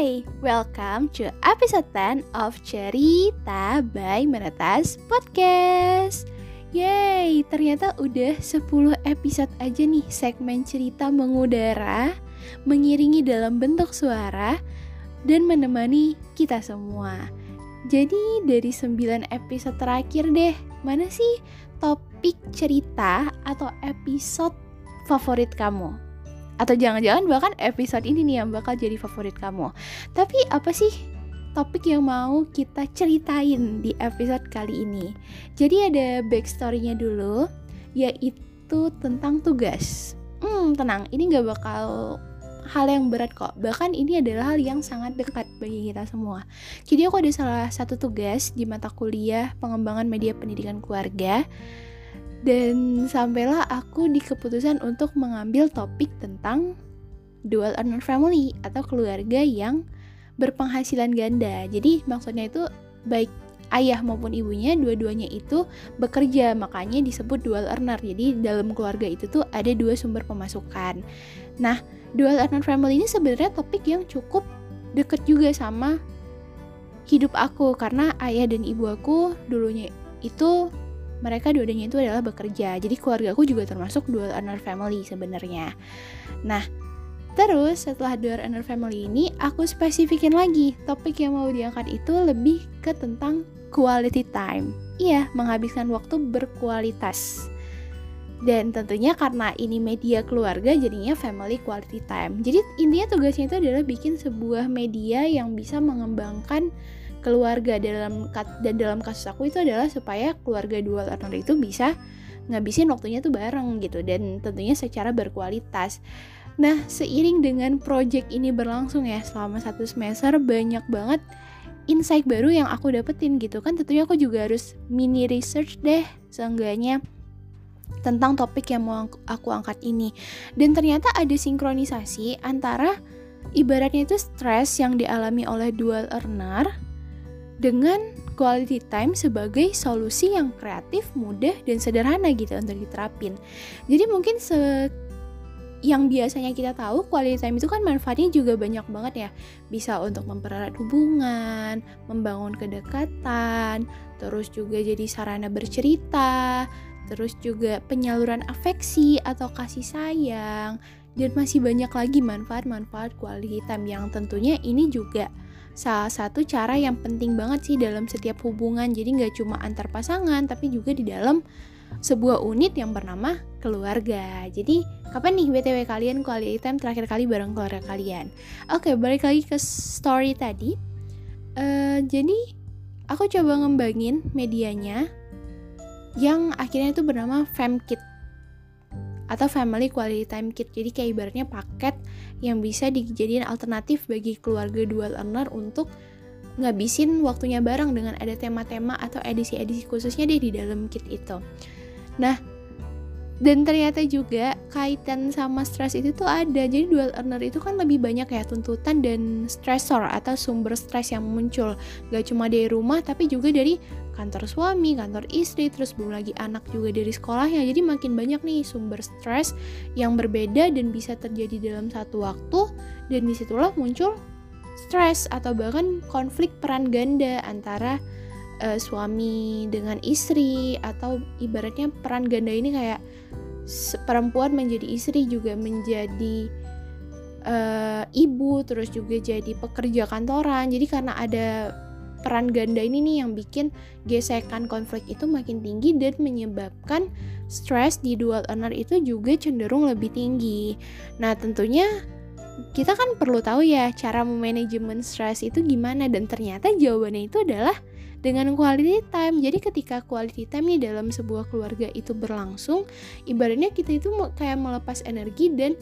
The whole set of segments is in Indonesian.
Hai, welcome to episode 10 of Cerita by Menetas Podcast Yay, ternyata udah 10 episode aja nih segmen cerita mengudara Mengiringi dalam bentuk suara Dan menemani kita semua Jadi dari 9 episode terakhir deh Mana sih topik cerita atau episode favorit kamu? Atau jangan-jangan bahkan episode ini nih yang bakal jadi favorit kamu. Tapi apa sih topik yang mau kita ceritain di episode kali ini? Jadi ada backstorynya dulu, yaitu tentang tugas. Hmm, tenang, ini gak bakal hal yang berat kok. Bahkan ini adalah hal yang sangat dekat bagi kita semua. Jadi aku ada salah satu tugas di mata kuliah pengembangan media pendidikan keluarga dan sampailah aku di keputusan untuk mengambil topik tentang dual earner family atau keluarga yang berpenghasilan ganda. Jadi maksudnya itu baik ayah maupun ibunya dua-duanya itu bekerja makanya disebut dual earner. Jadi dalam keluarga itu tuh ada dua sumber pemasukan. Nah, dual earner family ini sebenarnya topik yang cukup deket juga sama hidup aku karena ayah dan ibu aku dulunya itu mereka dua-duanya itu adalah bekerja. Jadi keluarga aku juga termasuk dual earner family sebenarnya. Nah, terus setelah dual earner family ini aku spesifikin lagi topik yang mau diangkat itu lebih ke tentang quality time. Iya, menghabiskan waktu berkualitas. Dan tentunya karena ini media keluarga jadinya family quality time. Jadi intinya tugasnya itu adalah bikin sebuah media yang bisa mengembangkan keluarga dalam dan dalam kasus aku itu adalah supaya keluarga dual earner itu bisa ngabisin waktunya tuh bareng gitu dan tentunya secara berkualitas. Nah, seiring dengan project ini berlangsung ya selama satu semester banyak banget insight baru yang aku dapetin gitu kan tentunya aku juga harus mini research deh seenggaknya tentang topik yang mau aku angkat ini dan ternyata ada sinkronisasi antara ibaratnya itu stres yang dialami oleh dual earner dengan quality time sebagai solusi yang kreatif, mudah, dan sederhana gitu untuk diterapin. Jadi mungkin se yang biasanya kita tahu quality time itu kan manfaatnya juga banyak banget ya bisa untuk mempererat hubungan membangun kedekatan terus juga jadi sarana bercerita terus juga penyaluran afeksi atau kasih sayang dan masih banyak lagi manfaat-manfaat quality time yang tentunya ini juga salah satu cara yang penting banget sih dalam setiap hubungan. Jadi nggak cuma antar pasangan tapi juga di dalam sebuah unit yang bernama keluarga. Jadi kapan nih btw kalian quality time terakhir kali bareng keluarga kalian? Oke balik lagi ke story tadi. Uh, jadi aku coba ngembangin medianya yang akhirnya itu bernama FemKit atau Family Quality Time Kit. Jadi kayak ibaratnya paket yang bisa dijadiin alternatif bagi keluarga dual earner untuk ngabisin waktunya bareng dengan ada tema-tema atau edisi-edisi khususnya deh di dalam kit itu. Nah, dan ternyata juga kaitan sama stres itu tuh ada jadi dual earner itu kan lebih banyak ya tuntutan dan stressor atau sumber stres yang muncul gak cuma dari rumah tapi juga dari kantor suami, kantor istri, terus belum lagi anak juga dari sekolahnya. Jadi makin banyak nih sumber stres yang berbeda dan bisa terjadi dalam satu waktu dan di situlah muncul stres atau bahkan konflik peran ganda antara uh, suami dengan istri atau ibaratnya peran ganda ini kayak perempuan menjadi istri juga menjadi uh, ibu terus juga jadi pekerja kantoran. Jadi karena ada peran ganda ini nih yang bikin gesekan konflik itu makin tinggi dan menyebabkan stres di dual earner itu juga cenderung lebih tinggi. Nah, tentunya kita kan perlu tahu ya cara memanajemen stres itu gimana dan ternyata jawabannya itu adalah dengan quality time. Jadi ketika quality time nih dalam sebuah keluarga itu berlangsung, ibaratnya kita itu kayak melepas energi dan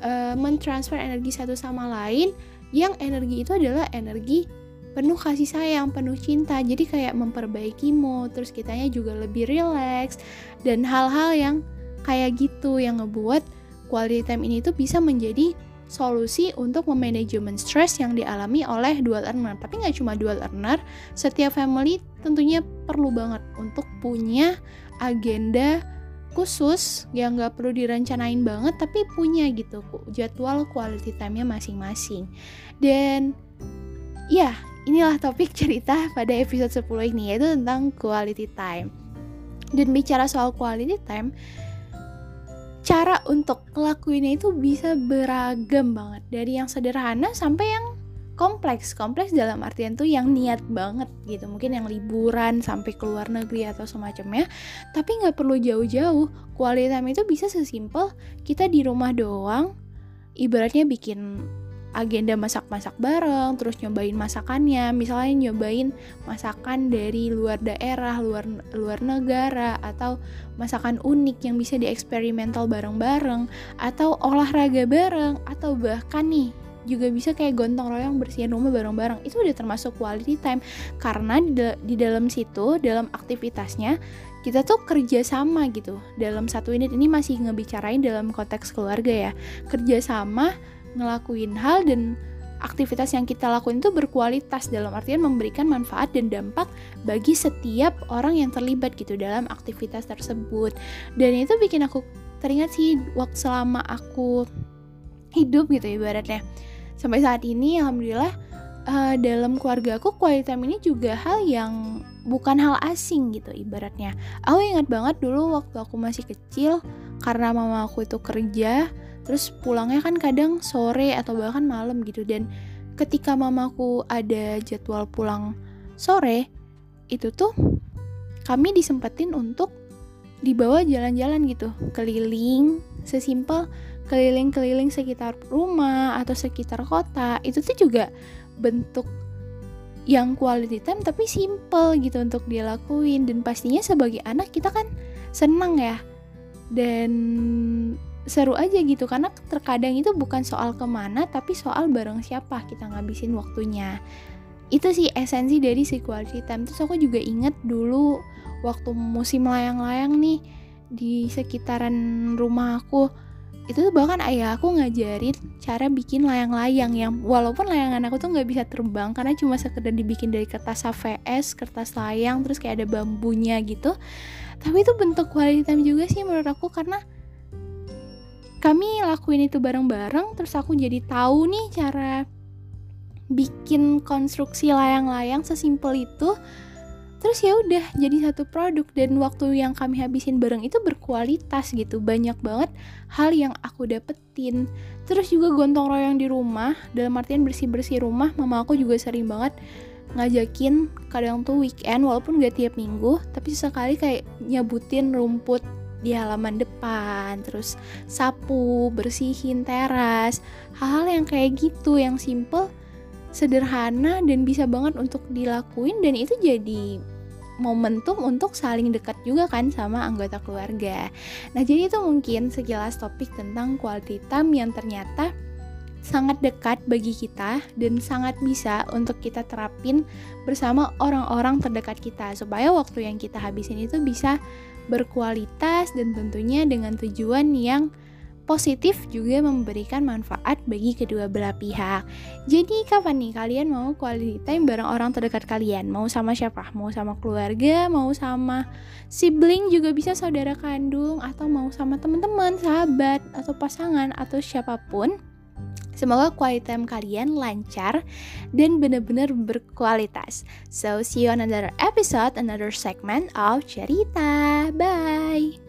uh, mentransfer energi satu sama lain yang energi itu adalah energi penuh kasih sayang, penuh cinta. Jadi kayak memperbaiki mood, terus kitanya juga lebih relax dan hal-hal yang kayak gitu yang ngebuat quality time ini tuh bisa menjadi solusi untuk memanajemen stres yang dialami oleh dual earner. Tapi nggak cuma dual earner, setiap family tentunya perlu banget untuk punya agenda khusus yang nggak perlu direncanain banget tapi punya gitu jadwal quality time-nya masing-masing dan ya inilah topik cerita pada episode 10 ini yaitu tentang quality time. Dan bicara soal quality time cara untuk ngelakuinnya itu bisa beragam banget. Dari yang sederhana sampai yang kompleks. Kompleks dalam artian tuh yang niat banget gitu. Mungkin yang liburan sampai ke luar negeri atau semacamnya. Tapi nggak perlu jauh-jauh. Quality time itu bisa sesimpel kita di rumah doang. Ibaratnya bikin agenda masak-masak bareng, terus nyobain masakannya, misalnya nyobain masakan dari luar daerah, luar luar negara atau masakan unik yang bisa dieksperimental bareng-bareng atau olahraga bareng atau bahkan nih juga bisa kayak gontong royong bersihin rumah bareng-bareng. Itu udah termasuk quality time. Karena di, di dalam situ dalam aktivitasnya kita tuh kerja sama gitu. Dalam satu unit ini masih ngebicarain dalam konteks keluarga ya. Kerja sama ngelakuin hal dan aktivitas yang kita lakuin itu berkualitas dalam artian memberikan manfaat dan dampak bagi setiap orang yang terlibat gitu dalam aktivitas tersebut. Dan itu bikin aku teringat sih waktu selama aku hidup gitu ibaratnya. Sampai saat ini alhamdulillah uh, dalam keluarga aku time ini juga hal yang bukan hal asing gitu ibaratnya. Aku ingat banget dulu waktu aku masih kecil karena mama aku itu kerja terus pulangnya kan kadang sore atau bahkan malam gitu. Dan ketika mamaku ada jadwal pulang sore itu tuh kami disempetin untuk dibawa jalan-jalan gitu. Keliling sesimpel keliling-keliling sekitar rumah atau sekitar kota. Itu tuh juga bentuk yang quality time tapi simple gitu untuk dilakuin dan pastinya sebagai anak kita kan senang ya. Dan seru aja gitu karena terkadang itu bukan soal ke mana tapi soal bareng siapa kita ngabisin waktunya itu sih esensi dari si quality time terus aku juga inget dulu waktu musim layang-layang nih di sekitaran rumah aku itu tuh bahkan ayah aku ngajarin cara bikin layang-layang yang walaupun layangan aku tuh nggak bisa terbang karena cuma sekedar dibikin dari kertas HVS, kertas layang, terus kayak ada bambunya gitu. Tapi itu bentuk quality time juga sih menurut aku karena kami lakuin itu bareng-bareng, terus aku jadi tahu nih cara bikin konstruksi layang-layang sesimpel itu. Terus ya udah jadi satu produk. Dan waktu yang kami habisin bareng itu berkualitas gitu. Banyak banget hal yang aku dapetin. Terus juga gontong royong di rumah. Dalam artian bersih bersih rumah mama aku juga sering banget ngajakin kadang tuh weekend walaupun gak tiap minggu tapi sekali kayak nyabutin rumput di halaman depan, terus sapu, bersihin teras, hal-hal yang kayak gitu, yang simple sederhana dan bisa banget untuk dilakuin dan itu jadi momentum untuk saling dekat juga kan sama anggota keluarga. Nah, jadi itu mungkin sekilas topik tentang quality time yang ternyata sangat dekat bagi kita dan sangat bisa untuk kita terapin bersama orang-orang terdekat kita supaya waktu yang kita habisin itu bisa berkualitas dan tentunya dengan tujuan yang positif juga memberikan manfaat bagi kedua belah pihak. Jadi kapan nih kalian mau quality time bareng orang terdekat kalian? Mau sama siapa? Mau sama keluarga, mau sama sibling juga bisa saudara kandung atau mau sama teman-teman, sahabat atau pasangan atau siapa pun. Semoga quality time kalian lancar dan benar-benar berkualitas. So, see you on another episode, another segment of cerita. Bye!